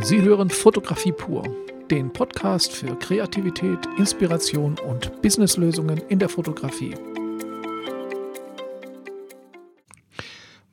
Sie hören Fotografie pur, den Podcast für Kreativität, Inspiration und Businesslösungen in der Fotografie.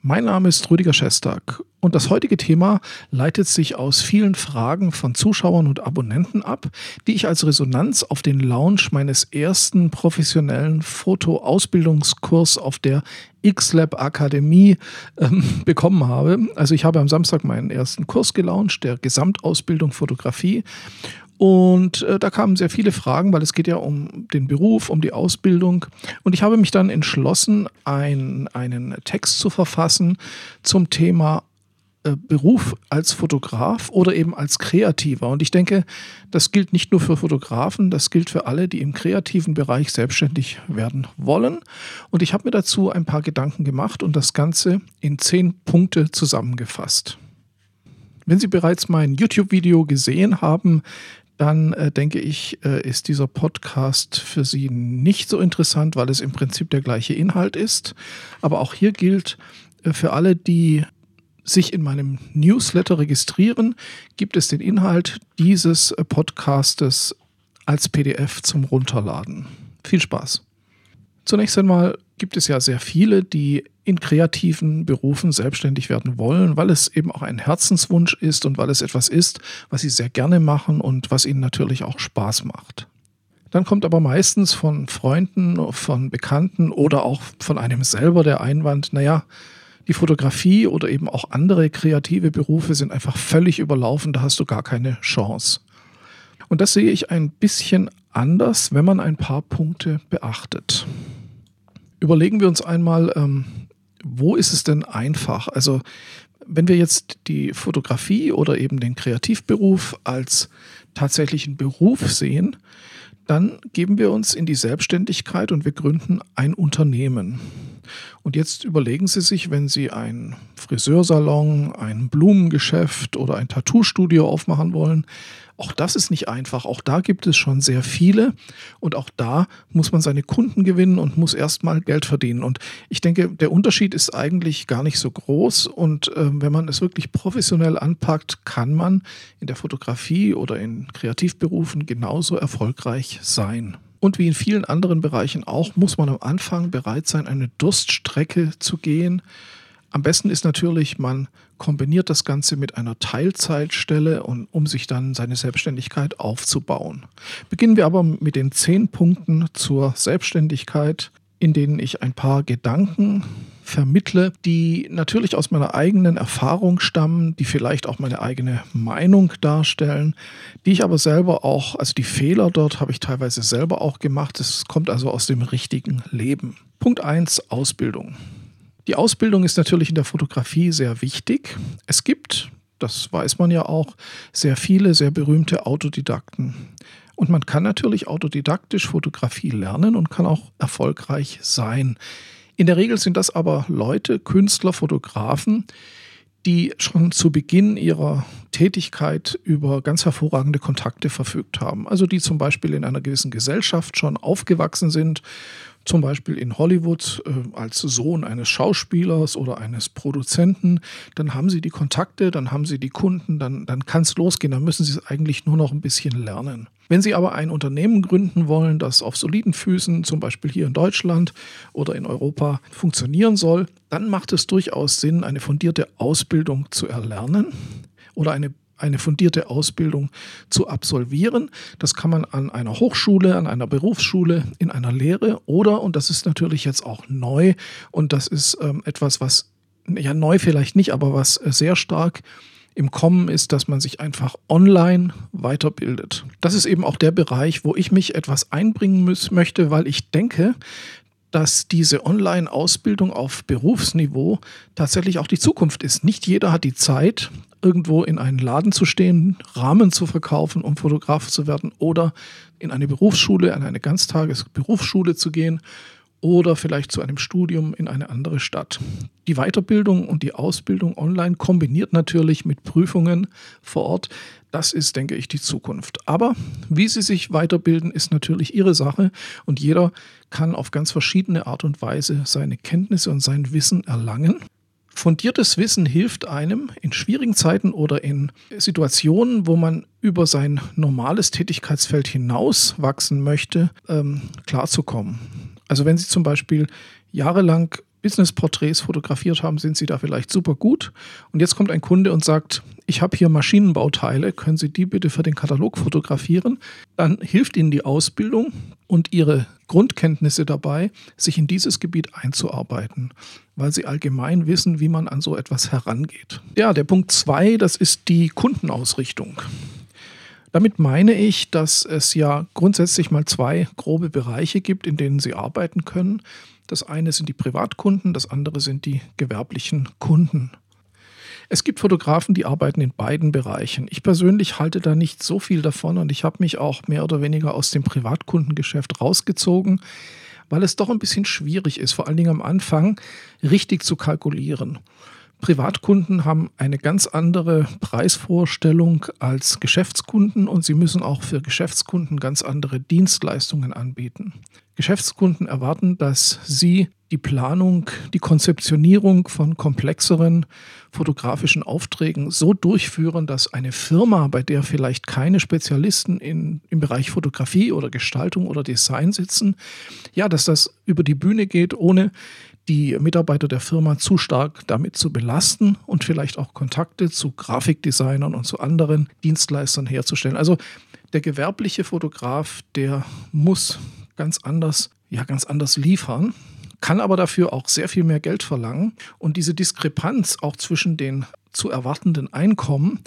Mein Name ist Rüdiger Schestag und das heutige Thema leitet sich aus vielen Fragen von Zuschauern und Abonnenten ab, die ich als Resonanz auf den Launch meines ersten professionellen Fotoausbildungskurs auf der X-Lab Akademie ähm, bekommen habe. Also ich habe am Samstag meinen ersten Kurs gelauncht, der Gesamtausbildung Fotografie und äh, da kamen sehr viele Fragen, weil es geht ja um den Beruf, um die Ausbildung. Und ich habe mich dann entschlossen, ein, einen Text zu verfassen zum Thema Beruf als Fotograf oder eben als Kreativer. Und ich denke, das gilt nicht nur für Fotografen, das gilt für alle, die im kreativen Bereich selbstständig werden wollen. Und ich habe mir dazu ein paar Gedanken gemacht und das Ganze in zehn Punkte zusammengefasst. Wenn Sie bereits mein YouTube-Video gesehen haben, dann äh, denke ich, äh, ist dieser Podcast für Sie nicht so interessant, weil es im Prinzip der gleiche Inhalt ist. Aber auch hier gilt, äh, für alle, die sich in meinem Newsletter registrieren, gibt es den Inhalt dieses äh, Podcastes als PDF zum Runterladen. Viel Spaß. Zunächst einmal gibt es ja sehr viele, die in kreativen Berufen selbstständig werden wollen, weil es eben auch ein Herzenswunsch ist und weil es etwas ist, was sie sehr gerne machen und was ihnen natürlich auch Spaß macht. Dann kommt aber meistens von Freunden, von Bekannten oder auch von einem selber der Einwand, naja, die Fotografie oder eben auch andere kreative Berufe sind einfach völlig überlaufen, da hast du gar keine Chance. Und das sehe ich ein bisschen anders, wenn man ein paar Punkte beachtet. Überlegen wir uns einmal, ähm, wo ist es denn einfach? Also wenn wir jetzt die Fotografie oder eben den Kreativberuf als tatsächlichen Beruf sehen, dann geben wir uns in die Selbstständigkeit und wir gründen ein Unternehmen. Und jetzt überlegen Sie sich, wenn Sie ein Friseursalon, ein Blumengeschäft oder ein Tattoo-Studio aufmachen wollen, auch das ist nicht einfach. Auch da gibt es schon sehr viele und auch da muss man seine Kunden gewinnen und muss erstmal Geld verdienen. Und ich denke, der Unterschied ist eigentlich gar nicht so groß. Und äh, wenn man es wirklich professionell anpackt, kann man in der Fotografie oder in Kreativberufen genauso erfolgreich sein. Und wie in vielen anderen Bereichen auch, muss man am Anfang bereit sein, eine Durststrecke zu gehen. Am besten ist natürlich, man kombiniert das Ganze mit einer Teilzeitstelle, und, um sich dann seine Selbstständigkeit aufzubauen. Beginnen wir aber mit den zehn Punkten zur Selbstständigkeit, in denen ich ein paar Gedanken vermittle, die natürlich aus meiner eigenen Erfahrung stammen, die vielleicht auch meine eigene Meinung darstellen, die ich aber selber auch, also die Fehler dort habe ich teilweise selber auch gemacht. Es kommt also aus dem richtigen Leben. Punkt 1, Ausbildung. Die Ausbildung ist natürlich in der Fotografie sehr wichtig. Es gibt, das weiß man ja auch, sehr viele, sehr berühmte Autodidakten. Und man kann natürlich autodidaktisch Fotografie lernen und kann auch erfolgreich sein. In der Regel sind das aber Leute, Künstler, Fotografen, die schon zu Beginn ihrer Tätigkeit über ganz hervorragende Kontakte verfügt haben. Also die zum Beispiel in einer gewissen Gesellschaft schon aufgewachsen sind zum Beispiel in Hollywood äh, als Sohn eines Schauspielers oder eines Produzenten, dann haben sie die Kontakte, dann haben sie die Kunden, dann, dann kann es losgehen, dann müssen sie es eigentlich nur noch ein bisschen lernen. Wenn Sie aber ein Unternehmen gründen wollen, das auf soliden Füßen, zum Beispiel hier in Deutschland oder in Europa, funktionieren soll, dann macht es durchaus Sinn, eine fundierte Ausbildung zu erlernen oder eine eine fundierte Ausbildung zu absolvieren. Das kann man an einer Hochschule, an einer Berufsschule, in einer Lehre oder, und das ist natürlich jetzt auch neu, und das ist ähm, etwas, was, ja neu vielleicht nicht, aber was sehr stark im Kommen ist, dass man sich einfach online weiterbildet. Das ist eben auch der Bereich, wo ich mich etwas einbringen muss, möchte, weil ich denke, dass diese Online-Ausbildung auf Berufsniveau tatsächlich auch die Zukunft ist. Nicht jeder hat die Zeit, irgendwo in einen Laden zu stehen, Rahmen zu verkaufen, um Fotograf zu werden oder in eine Berufsschule, an eine Ganztagesberufsschule zu gehen oder vielleicht zu einem Studium in eine andere Stadt. Die Weiterbildung und die Ausbildung online kombiniert natürlich mit Prüfungen vor Ort. Das ist, denke ich, die Zukunft. Aber wie Sie sich weiterbilden, ist natürlich Ihre Sache und jeder kann auf ganz verschiedene Art und Weise seine Kenntnisse und sein Wissen erlangen. Fundiertes Wissen hilft einem in schwierigen Zeiten oder in Situationen, wo man über sein normales Tätigkeitsfeld hinaus wachsen möchte, ähm, klarzukommen. Also wenn Sie zum Beispiel jahrelang Business-Porträts fotografiert haben, sind Sie da vielleicht super gut. Und jetzt kommt ein Kunde und sagt, ich habe hier Maschinenbauteile, können Sie die bitte für den Katalog fotografieren? Dann hilft Ihnen die Ausbildung und Ihre Grundkenntnisse dabei, sich in dieses Gebiet einzuarbeiten, weil Sie allgemein wissen, wie man an so etwas herangeht. Ja, der Punkt 2, das ist die Kundenausrichtung. Damit meine ich, dass es ja grundsätzlich mal zwei grobe Bereiche gibt, in denen Sie arbeiten können. Das eine sind die Privatkunden, das andere sind die gewerblichen Kunden. Es gibt Fotografen, die arbeiten in beiden Bereichen. Ich persönlich halte da nicht so viel davon und ich habe mich auch mehr oder weniger aus dem Privatkundengeschäft rausgezogen, weil es doch ein bisschen schwierig ist, vor allen Dingen am Anfang richtig zu kalkulieren. Privatkunden haben eine ganz andere Preisvorstellung als Geschäftskunden und sie müssen auch für Geschäftskunden ganz andere Dienstleistungen anbieten. Geschäftskunden erwarten, dass sie die Planung, die Konzeptionierung von komplexeren fotografischen Aufträgen so durchführen, dass eine Firma, bei der vielleicht keine Spezialisten in, im Bereich Fotografie oder Gestaltung oder Design sitzen, ja, dass das über die Bühne geht, ohne die Mitarbeiter der Firma zu stark damit zu belasten und vielleicht auch Kontakte zu Grafikdesignern und zu anderen Dienstleistern herzustellen. Also der gewerbliche Fotograf, der muss ganz anders, ja, ganz anders liefern, kann aber dafür auch sehr viel mehr Geld verlangen. Und diese Diskrepanz auch zwischen den zu erwartenden Einkommen,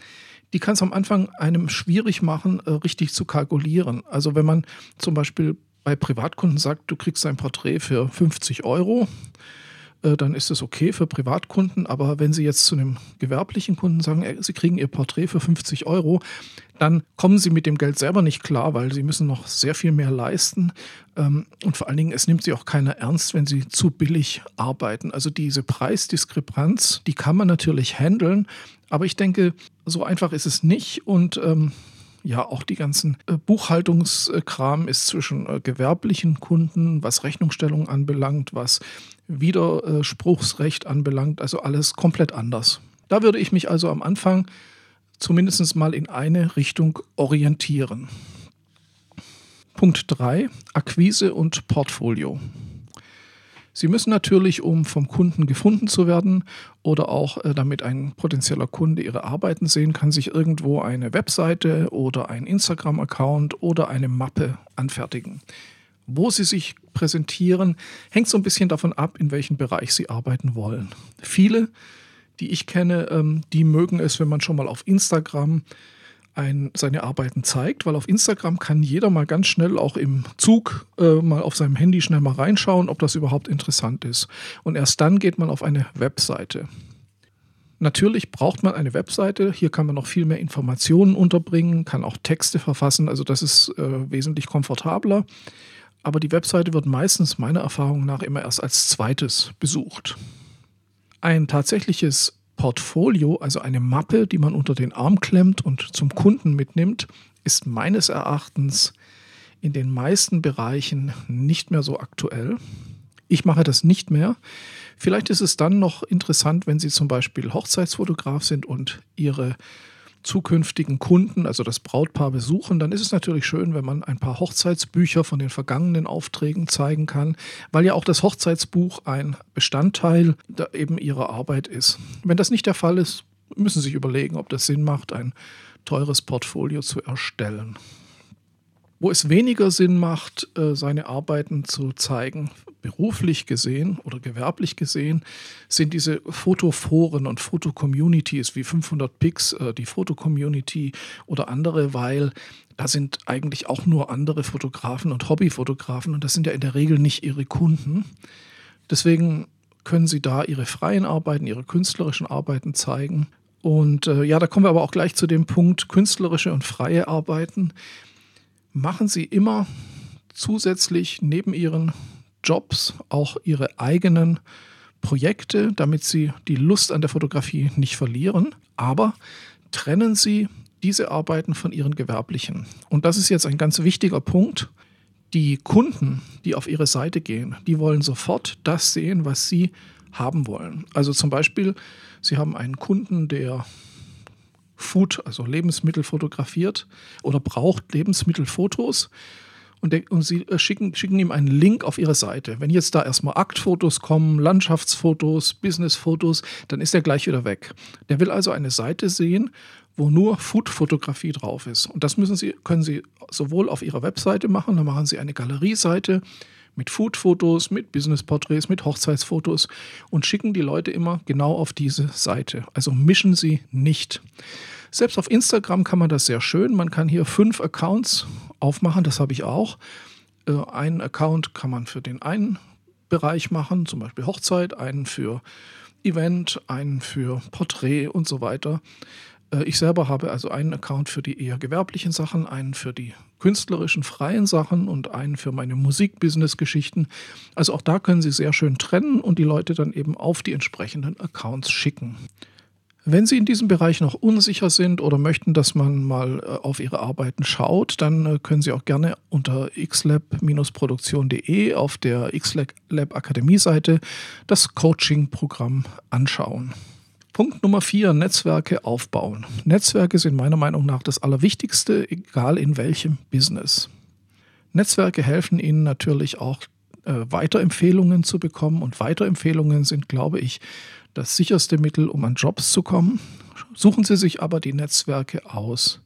die kann es am Anfang einem schwierig machen, äh, richtig zu kalkulieren. Also wenn man zum Beispiel bei Privatkunden sagt, du kriegst ein Porträt für 50 Euro, äh, dann ist es okay für Privatkunden. Aber wenn Sie jetzt zu einem gewerblichen Kunden sagen, äh, Sie kriegen Ihr Porträt für 50 Euro, dann kommen Sie mit dem Geld selber nicht klar, weil Sie müssen noch sehr viel mehr leisten. Ähm, und vor allen Dingen, es nimmt Sie auch keiner ernst, wenn Sie zu billig arbeiten. Also diese Preisdiskrepanz, die kann man natürlich handeln. Aber ich denke, so einfach ist es nicht. Und ähm, ja, auch die ganzen äh, Buchhaltungskram ist zwischen äh, gewerblichen Kunden, was Rechnungsstellung anbelangt, was Widerspruchsrecht anbelangt, also alles komplett anders. Da würde ich mich also am Anfang zumindest mal in eine Richtung orientieren. Punkt 3, Akquise und Portfolio. Sie müssen natürlich, um vom Kunden gefunden zu werden oder auch äh, damit ein potenzieller Kunde Ihre Arbeiten sehen kann, sich irgendwo eine Webseite oder ein Instagram-Account oder eine Mappe anfertigen. Wo Sie sich präsentieren, hängt so ein bisschen davon ab, in welchem Bereich Sie arbeiten wollen. Viele, die ich kenne, ähm, die mögen es, wenn man schon mal auf Instagram ein, seine Arbeiten zeigt, weil auf Instagram kann jeder mal ganz schnell auch im Zug äh, mal auf seinem Handy schnell mal reinschauen, ob das überhaupt interessant ist. Und erst dann geht man auf eine Webseite. Natürlich braucht man eine Webseite. Hier kann man noch viel mehr Informationen unterbringen, kann auch Texte verfassen. Also das ist äh, wesentlich komfortabler. Aber die Webseite wird meistens meiner Erfahrung nach immer erst als zweites besucht. Ein tatsächliches Portfolio, also eine Mappe, die man unter den Arm klemmt und zum Kunden mitnimmt, ist meines Erachtens in den meisten Bereichen nicht mehr so aktuell. Ich mache das nicht mehr. Vielleicht ist es dann noch interessant, wenn Sie zum Beispiel Hochzeitsfotograf sind und Ihre zukünftigen Kunden, also das Brautpaar besuchen, dann ist es natürlich schön, wenn man ein paar Hochzeitsbücher von den vergangenen Aufträgen zeigen kann, weil ja auch das Hochzeitsbuch ein Bestandteil eben ihrer Arbeit ist. Wenn das nicht der Fall ist, müssen Sie sich überlegen, ob das Sinn macht, ein teures Portfolio zu erstellen. Wo es weniger Sinn macht, äh, seine Arbeiten zu zeigen, beruflich gesehen oder gewerblich gesehen, sind diese Fotoforen und Fotocommunities wie 500 Pix, äh, die Fotocommunity oder andere, weil da sind eigentlich auch nur andere Fotografen und Hobbyfotografen und das sind ja in der Regel nicht ihre Kunden. Deswegen können sie da ihre freien Arbeiten, ihre künstlerischen Arbeiten zeigen. Und äh, ja, da kommen wir aber auch gleich zu dem Punkt künstlerische und freie Arbeiten machen Sie immer zusätzlich neben Ihren Jobs auch Ihre eigenen Projekte, damit Sie die Lust an der Fotografie nicht verlieren. Aber trennen Sie diese Arbeiten von Ihren gewerblichen. Und das ist jetzt ein ganz wichtiger Punkt. Die Kunden, die auf Ihre Seite gehen, die wollen sofort das sehen, was Sie haben wollen. Also zum Beispiel, Sie haben einen Kunden, der Food, also Lebensmittel fotografiert oder braucht Lebensmittelfotos und, der, und sie äh, schicken, schicken ihm einen Link auf ihre Seite. Wenn jetzt da erstmal Aktfotos kommen, Landschaftsfotos, Businessfotos, dann ist er gleich wieder weg. Der will also eine Seite sehen, wo nur Food-Fotografie drauf ist. Und das müssen Sie, können Sie sowohl auf Ihrer Webseite machen, dann machen Sie eine Galerieseite mit Food-Fotos, mit Business-Porträts, mit Hochzeitsfotos und schicken die Leute immer genau auf diese Seite. Also mischen Sie nicht. Selbst auf Instagram kann man das sehr schön. Man kann hier fünf Accounts aufmachen, das habe ich auch. Äh, einen Account kann man für den einen Bereich machen, zum Beispiel Hochzeit, einen für Event, einen für Porträt und so weiter. Äh, ich selber habe also einen Account für die eher gewerblichen Sachen, einen für die künstlerischen freien Sachen und einen für meine Musik-Business-Geschichten. Also auch da können Sie sehr schön trennen und die Leute dann eben auf die entsprechenden Accounts schicken. Wenn Sie in diesem Bereich noch unsicher sind oder möchten, dass man mal äh, auf Ihre Arbeiten schaut, dann äh, können Sie auch gerne unter xlab-produktion.de auf der xlab Akademie-Seite das Coaching-Programm anschauen. Punkt Nummer vier, Netzwerke aufbauen. Netzwerke sind meiner Meinung nach das Allerwichtigste, egal in welchem Business. Netzwerke helfen Ihnen natürlich auch, äh, Weiterempfehlungen zu bekommen und Weiterempfehlungen sind, glaube ich, das sicherste Mittel, um an Jobs zu kommen. Suchen Sie sich aber die Netzwerke aus.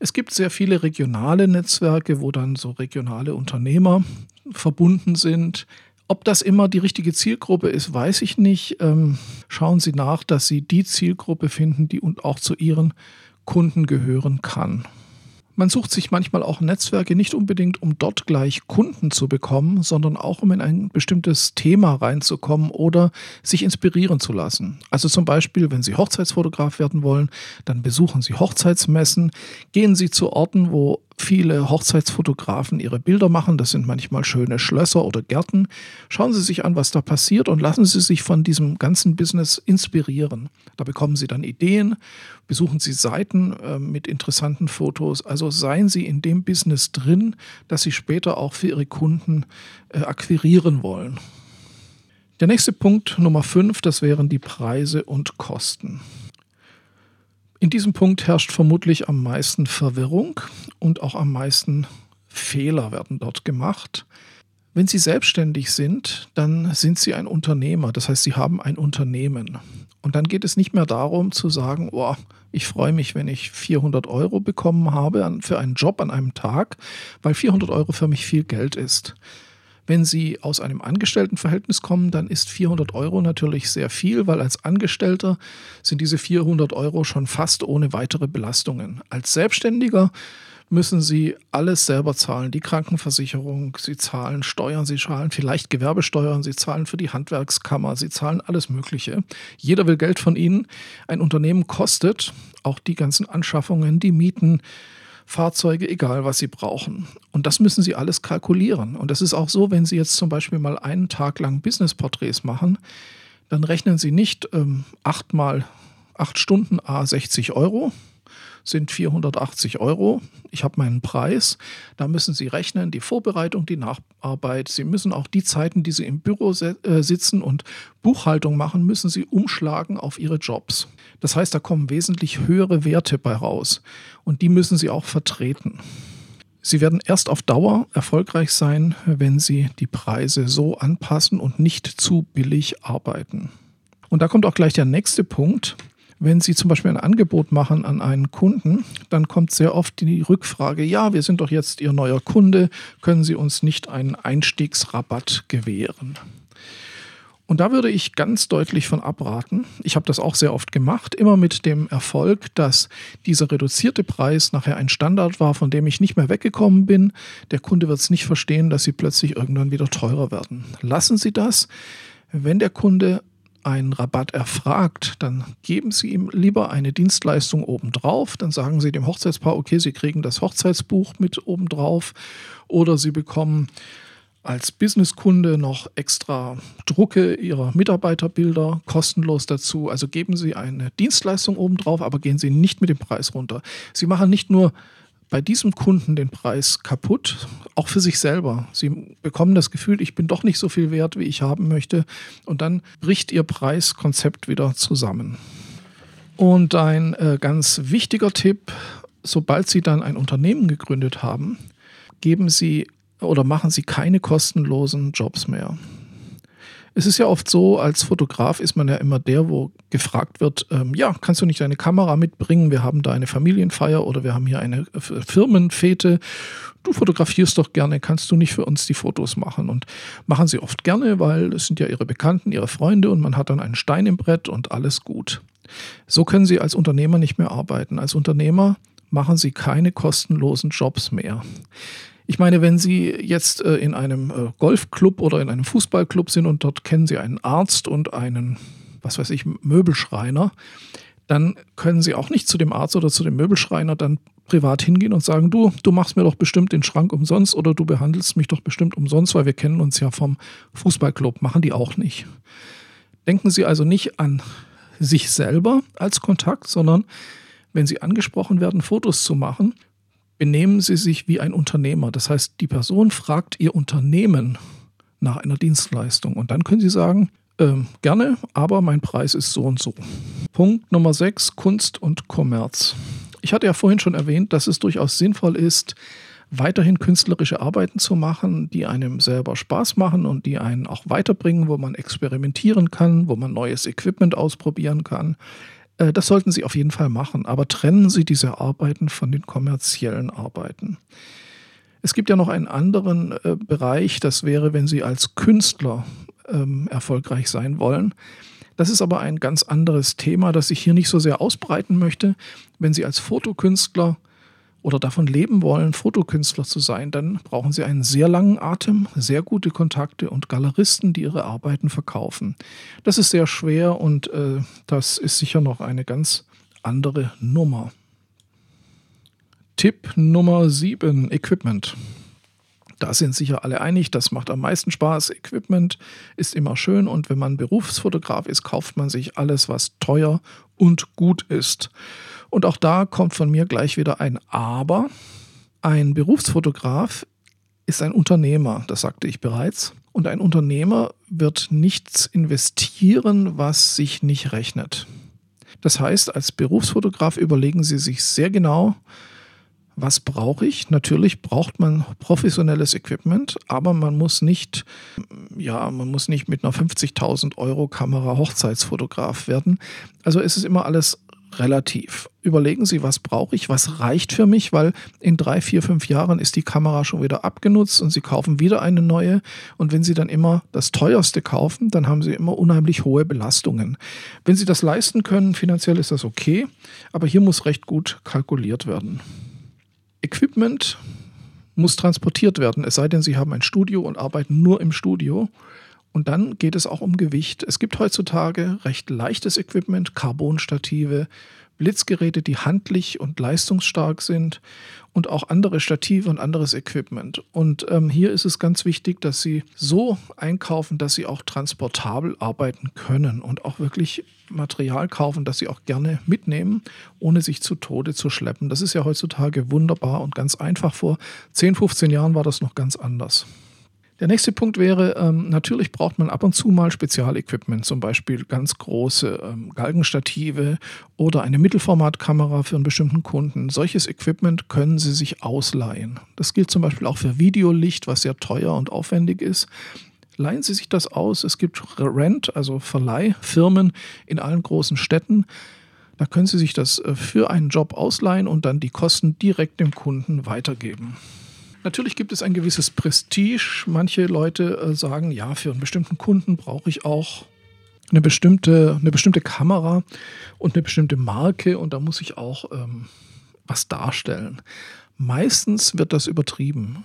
Es gibt sehr viele regionale Netzwerke, wo dann so regionale Unternehmer verbunden sind. Ob das immer die richtige Zielgruppe ist, weiß ich nicht. Ähm, schauen Sie nach, dass Sie die Zielgruppe finden, die und auch zu Ihren Kunden gehören kann. Man sucht sich manchmal auch Netzwerke nicht unbedingt, um dort gleich Kunden zu bekommen, sondern auch um in ein bestimmtes Thema reinzukommen oder sich inspirieren zu lassen. Also zum Beispiel, wenn Sie Hochzeitsfotograf werden wollen, dann besuchen Sie Hochzeitsmessen, gehen Sie zu Orten, wo viele Hochzeitsfotografen ihre Bilder machen. Das sind manchmal schöne Schlösser oder Gärten. Schauen Sie sich an, was da passiert und lassen Sie sich von diesem ganzen Business inspirieren. Da bekommen Sie dann Ideen, besuchen Sie Seiten äh, mit interessanten Fotos. Also seien Sie in dem Business drin, das Sie später auch für Ihre Kunden äh, akquirieren wollen. Der nächste Punkt, Nummer 5, das wären die Preise und Kosten. In diesem Punkt herrscht vermutlich am meisten Verwirrung und auch am meisten Fehler werden dort gemacht. Wenn Sie selbstständig sind, dann sind Sie ein Unternehmer, das heißt, Sie haben ein Unternehmen. Und dann geht es nicht mehr darum zu sagen, oh, ich freue mich, wenn ich 400 Euro bekommen habe für einen Job an einem Tag, weil 400 Euro für mich viel Geld ist. Wenn Sie aus einem Angestelltenverhältnis kommen, dann ist 400 Euro natürlich sehr viel, weil als Angestellter sind diese 400 Euro schon fast ohne weitere Belastungen. Als Selbstständiger müssen Sie alles selber zahlen. Die Krankenversicherung, Sie zahlen Steuern, Sie zahlen vielleicht Gewerbesteuern, Sie zahlen für die Handwerkskammer, Sie zahlen alles Mögliche. Jeder will Geld von Ihnen. Ein Unternehmen kostet auch die ganzen Anschaffungen, die Mieten, Fahrzeuge, egal was sie brauchen. Und das müssen sie alles kalkulieren. Und das ist auch so, wenn Sie jetzt zum Beispiel mal einen Tag lang Business-Porträts machen, dann rechnen Sie nicht ähm, acht mal acht Stunden A 60 Euro, sind 480 Euro. Ich habe meinen Preis. Da müssen Sie rechnen, die Vorbereitung, die Nacharbeit. Sie müssen auch die Zeiten, die Sie im Büro äh, sitzen und Buchhaltung machen, müssen Sie umschlagen auf Ihre Jobs. Das heißt, da kommen wesentlich höhere Werte bei raus. Und die müssen Sie auch vertreten. Sie werden erst auf Dauer erfolgreich sein, wenn Sie die Preise so anpassen und nicht zu billig arbeiten. Und da kommt auch gleich der nächste Punkt. Wenn Sie zum Beispiel ein Angebot machen an einen Kunden, dann kommt sehr oft die Rückfrage, ja, wir sind doch jetzt Ihr neuer Kunde, können Sie uns nicht einen Einstiegsrabatt gewähren? Und da würde ich ganz deutlich von abraten. Ich habe das auch sehr oft gemacht, immer mit dem Erfolg, dass dieser reduzierte Preis nachher ein Standard war, von dem ich nicht mehr weggekommen bin. Der Kunde wird es nicht verstehen, dass sie plötzlich irgendwann wieder teurer werden. Lassen Sie das. Wenn der Kunde einen Rabatt erfragt, dann geben Sie ihm lieber eine Dienstleistung obendrauf. Dann sagen Sie dem Hochzeitspaar, okay, Sie kriegen das Hochzeitsbuch mit obendrauf oder Sie bekommen als Businesskunde noch extra Drucke Ihrer Mitarbeiterbilder kostenlos dazu. Also geben Sie eine Dienstleistung obendrauf, aber gehen Sie nicht mit dem Preis runter. Sie machen nicht nur bei diesem Kunden den Preis kaputt, auch für sich selber. Sie bekommen das Gefühl, ich bin doch nicht so viel wert, wie ich haben möchte. Und dann bricht Ihr Preiskonzept wieder zusammen. Und ein äh, ganz wichtiger Tipp, sobald Sie dann ein Unternehmen gegründet haben, geben Sie oder machen Sie keine kostenlosen Jobs mehr. Es ist ja oft so, als Fotograf ist man ja immer der, wo gefragt wird, ähm, ja, kannst du nicht deine Kamera mitbringen? Wir haben da eine Familienfeier oder wir haben hier eine Firmenfete. Du fotografierst doch gerne, kannst du nicht für uns die Fotos machen? Und machen sie oft gerne, weil es sind ja ihre Bekannten, ihre Freunde und man hat dann einen Stein im Brett und alles gut. So können sie als Unternehmer nicht mehr arbeiten. Als Unternehmer machen sie keine kostenlosen Jobs mehr. Ich meine, wenn Sie jetzt äh, in einem äh, Golfclub oder in einem Fußballclub sind und dort kennen Sie einen Arzt und einen, was weiß ich, Möbelschreiner, dann können Sie auch nicht zu dem Arzt oder zu dem Möbelschreiner dann privat hingehen und sagen, du, du machst mir doch bestimmt den Schrank umsonst oder du behandelst mich doch bestimmt umsonst, weil wir kennen uns ja vom Fußballclub. Machen die auch nicht. Denken Sie also nicht an sich selber als Kontakt, sondern wenn Sie angesprochen werden, Fotos zu machen, benehmen Sie sich wie ein Unternehmer. Das heißt, die Person fragt Ihr Unternehmen nach einer Dienstleistung und dann können Sie sagen, äh, gerne, aber mein Preis ist so und so. Punkt Nummer 6, Kunst und Kommerz. Ich hatte ja vorhin schon erwähnt, dass es durchaus sinnvoll ist, weiterhin künstlerische Arbeiten zu machen, die einem selber Spaß machen und die einen auch weiterbringen, wo man experimentieren kann, wo man neues Equipment ausprobieren kann. Äh, das sollten Sie auf jeden Fall machen, aber trennen Sie diese Arbeiten von den kommerziellen Arbeiten. Es gibt ja noch einen anderen äh, Bereich, das wäre, wenn Sie als Künstler ähm, erfolgreich sein wollen. Das ist aber ein ganz anderes Thema, das ich hier nicht so sehr ausbreiten möchte. Wenn Sie als Fotokünstler oder davon leben wollen, Fotokünstler zu sein, dann brauchen sie einen sehr langen Atem, sehr gute Kontakte und Galeristen, die ihre Arbeiten verkaufen. Das ist sehr schwer und äh, das ist sicher noch eine ganz andere Nummer. Tipp Nummer 7, Equipment. Da sind sicher alle einig, das macht am meisten Spaß. Equipment ist immer schön und wenn man Berufsfotograf ist, kauft man sich alles, was teuer und gut ist. Und auch da kommt von mir gleich wieder ein Aber. Ein Berufsfotograf ist ein Unternehmer, das sagte ich bereits. Und ein Unternehmer wird nichts investieren, was sich nicht rechnet. Das heißt, als Berufsfotograf überlegen Sie sich sehr genau, was brauche ich? Natürlich braucht man professionelles Equipment, aber man muss nicht, ja, man muss nicht mit einer 50.000 Euro Kamera Hochzeitsfotograf werden. Also es ist immer alles relativ. Überlegen Sie, was brauche ich, was reicht für mich, weil in drei, vier, fünf Jahren ist die Kamera schon wieder abgenutzt und Sie kaufen wieder eine neue. Und wenn Sie dann immer das teuerste kaufen, dann haben Sie immer unheimlich hohe Belastungen. Wenn Sie das leisten können, finanziell ist das okay, aber hier muss recht gut kalkuliert werden. Equipment muss transportiert werden, es sei denn, Sie haben ein Studio und arbeiten nur im Studio. Und dann geht es auch um Gewicht. Es gibt heutzutage recht leichtes Equipment, Carbonstative, Blitzgeräte, die handlich und leistungsstark sind und auch andere Stative und anderes Equipment. Und ähm, hier ist es ganz wichtig, dass Sie so einkaufen, dass Sie auch transportabel arbeiten können und auch wirklich Material kaufen, das Sie auch gerne mitnehmen, ohne sich zu Tode zu schleppen. Das ist ja heutzutage wunderbar und ganz einfach. Vor 10, 15 Jahren war das noch ganz anders. Der nächste Punkt wäre, ähm, natürlich braucht man ab und zu mal Spezialequipment, zum Beispiel ganz große ähm, Galgenstative oder eine Mittelformatkamera für einen bestimmten Kunden. Solches Equipment können Sie sich ausleihen. Das gilt zum Beispiel auch für Videolicht, was sehr teuer und aufwendig ist. Leihen Sie sich das aus. Es gibt Rent, also Verleihfirmen in allen großen Städten. Da können Sie sich das äh, für einen Job ausleihen und dann die Kosten direkt dem Kunden weitergeben. Natürlich gibt es ein gewisses Prestige. Manche Leute äh, sagen, ja, für einen bestimmten Kunden brauche ich auch eine bestimmte, eine bestimmte Kamera und eine bestimmte Marke und da muss ich auch ähm, was darstellen. Meistens wird das übertrieben.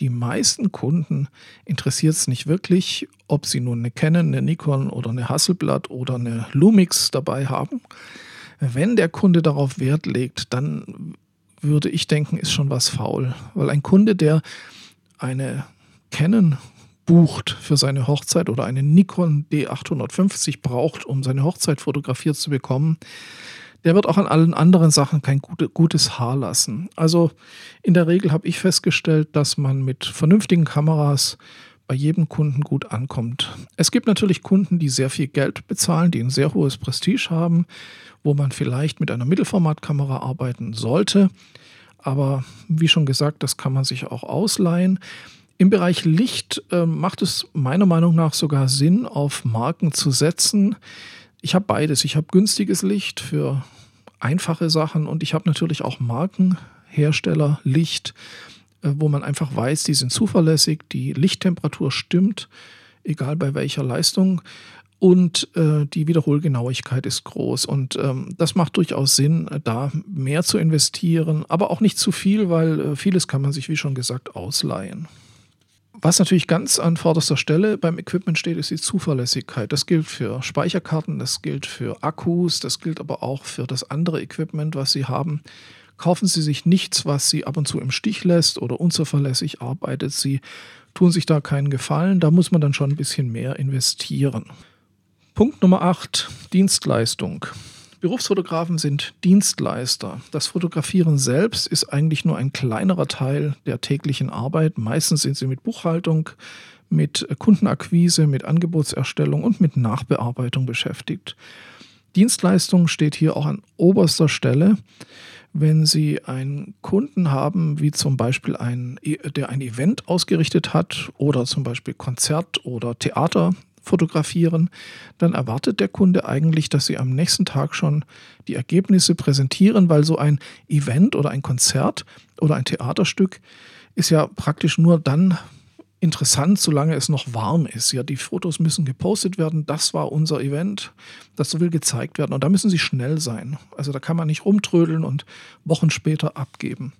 Die meisten Kunden interessiert es nicht wirklich, ob sie nun eine Canon, eine Nikon oder eine Hasselblad oder eine Lumix dabei haben. Wenn der Kunde darauf Wert legt, dann würde ich denken, ist schon was faul. Weil ein Kunde, der eine Canon bucht für seine Hochzeit oder eine Nikon D850 braucht, um seine Hochzeit fotografiert zu bekommen, der wird auch an allen anderen Sachen kein gute, gutes Haar lassen. Also in der Regel habe ich festgestellt, dass man mit vernünftigen Kameras bei jedem Kunden gut ankommt. Es gibt natürlich Kunden, die sehr viel Geld bezahlen, die ein sehr hohes Prestige haben, wo man vielleicht mit einer Mittelformatkamera arbeiten sollte. Aber wie schon gesagt, das kann man sich auch ausleihen. Im Bereich Licht äh, macht es meiner Meinung nach sogar Sinn, auf Marken zu setzen. Ich habe beides. Ich habe günstiges Licht für einfache Sachen und ich habe natürlich auch Markenhersteller Licht, wo man einfach weiß, die sind zuverlässig, die Lichttemperatur stimmt, egal bei welcher Leistung. Und äh, die Wiederholgenauigkeit ist groß. Und ähm, das macht durchaus Sinn, da mehr zu investieren, aber auch nicht zu viel, weil äh, vieles kann man sich, wie schon gesagt, ausleihen. Was natürlich ganz an vorderster Stelle beim Equipment steht, ist die Zuverlässigkeit. Das gilt für Speicherkarten, das gilt für Akkus, das gilt aber auch für das andere Equipment, was Sie haben. Kaufen Sie sich nichts, was Sie ab und zu im Stich lässt oder unzuverlässig arbeitet. Sie tun sich da keinen Gefallen. Da muss man dann schon ein bisschen mehr investieren. Punkt Nummer 8, Dienstleistung. Berufsfotografen sind Dienstleister. Das Fotografieren selbst ist eigentlich nur ein kleinerer Teil der täglichen Arbeit. Meistens sind sie mit Buchhaltung, mit Kundenakquise, mit Angebotserstellung und mit Nachbearbeitung beschäftigt. Dienstleistung steht hier auch an oberster Stelle. Wenn Sie einen Kunden haben, wie zum Beispiel ein, der ein Event ausgerichtet hat oder zum Beispiel Konzert oder Theater fotografieren, dann erwartet der Kunde eigentlich, dass Sie am nächsten Tag schon die Ergebnisse präsentieren, weil so ein Event oder ein Konzert oder ein Theaterstück ist ja praktisch nur dann interessant, solange es noch warm ist. Ja, die Fotos müssen gepostet werden. Das war unser Event. Das will gezeigt werden. Und da müssen sie schnell sein. Also da kann man nicht rumtrödeln und Wochen später abgeben.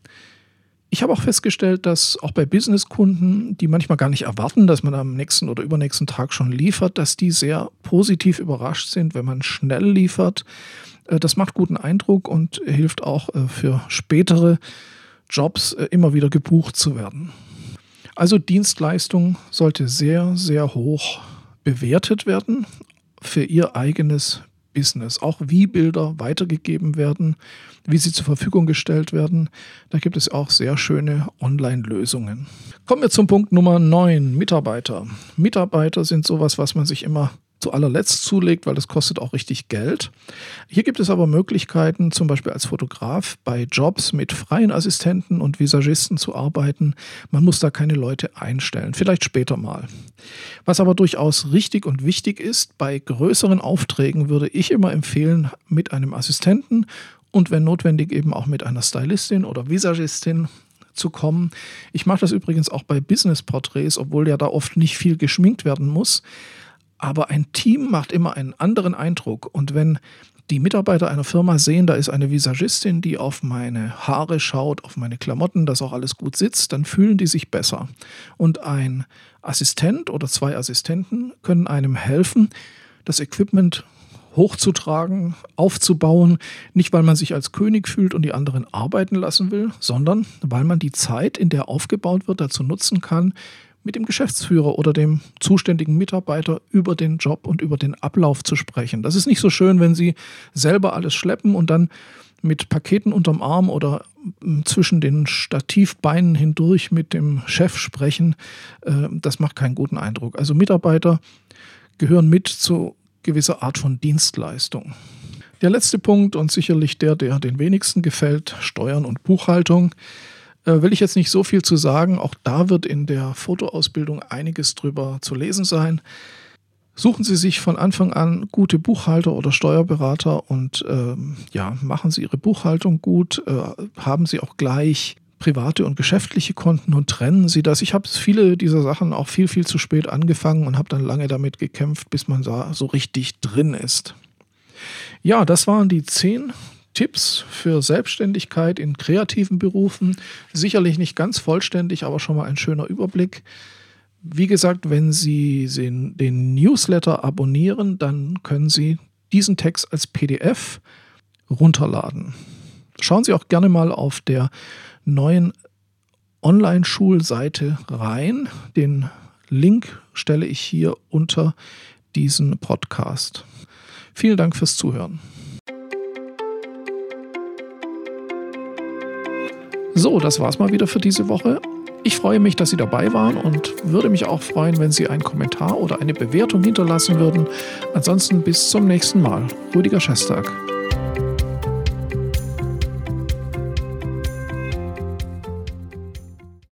Ich habe auch festgestellt, dass auch bei Businesskunden, die manchmal gar nicht erwarten, dass man am nächsten oder übernächsten Tag schon liefert, dass die sehr positiv überrascht sind, wenn man schnell liefert. Äh, das macht guten Eindruck und hilft auch äh, für spätere Jobs äh, immer wieder gebucht zu werden. Also Dienstleistung sollte sehr, sehr hoch bewertet werden für ihr eigenes Business. Auch wie Bilder weitergegeben werden, wie sie zur Verfügung gestellt werden. Da gibt es auch sehr schöne Online-Lösungen. Kommen wir zum Punkt Nummer 9, Mitarbeiter. Mitarbeiter sind sowas, was man sich immer zu allerletzt zulegt, weil das kostet auch richtig Geld. Hier gibt es aber Möglichkeiten, zum Beispiel als Fotograf bei Jobs mit freien Assistenten und Visagisten zu arbeiten. Man muss da keine Leute einstellen, vielleicht später mal. Was aber durchaus richtig und wichtig ist, bei größeren Aufträgen würde ich immer empfehlen, mit einem Assistenten und wenn notwendig eben auch mit einer Stylistin oder Visagistin zu kommen. Ich mache das übrigens auch bei Business-Porträts, obwohl ja da oft nicht viel geschminkt werden muss. Aber ein Team macht immer einen anderen Eindruck. Und wenn die Mitarbeiter einer Firma sehen, da ist eine Visagistin, die auf meine Haare schaut, auf meine Klamotten, dass auch alles gut sitzt, dann fühlen die sich besser. Und ein Assistent oder zwei Assistenten können einem helfen, das Equipment hochzutragen, aufzubauen, nicht weil man sich als König fühlt und die anderen arbeiten lassen will, sondern weil man die Zeit, in der aufgebaut wird, dazu nutzen kann, mit dem Geschäftsführer oder dem zuständigen Mitarbeiter über den Job und über den Ablauf zu sprechen. Das ist nicht so schön, wenn Sie selber alles schleppen und dann mit Paketen unterm Arm oder hm, zwischen den Stativbeinen hindurch mit dem Chef sprechen. Äh, das macht keinen guten Eindruck. Also Mitarbeiter gehören mit zu gewisser Art von Dienstleistung. Der letzte Punkt und sicherlich der, der den wenigsten gefällt, Steuern und Buchhaltung. Äh, will ich jetzt nicht so viel zu sagen. Auch da wird in der Fotoausbildung einiges drüber zu lesen sein. Suchen Sie sich von Anfang an gute Buchhalter oder Steuerberater und ähm, ja, machen Sie Ihre Buchhaltung gut, äh, haben Sie auch gleich private und geschäftliche Konten und trennen Sie das. Ich habe viele dieser Sachen auch viel, viel zu spät angefangen und habe dann lange damit gekämpft, bis man da so richtig drin ist. Ja, das waren die zehn Tipps für Selbstständigkeit in kreativen Berufen. Sicherlich nicht ganz vollständig, aber schon mal ein schöner Überblick. Wie gesagt, wenn Sie den Newsletter abonnieren, dann können Sie diesen Text als PDF runterladen. Schauen Sie auch gerne mal auf der neuen Online-Schulseite rein. Den Link stelle ich hier unter diesen Podcast. Vielen Dank fürs Zuhören. So, das war's mal wieder für diese Woche. Ich freue mich, dass Sie dabei waren und würde mich auch freuen, wenn Sie einen Kommentar oder eine Bewertung hinterlassen würden. Ansonsten bis zum nächsten Mal. Rüdiger Schestag.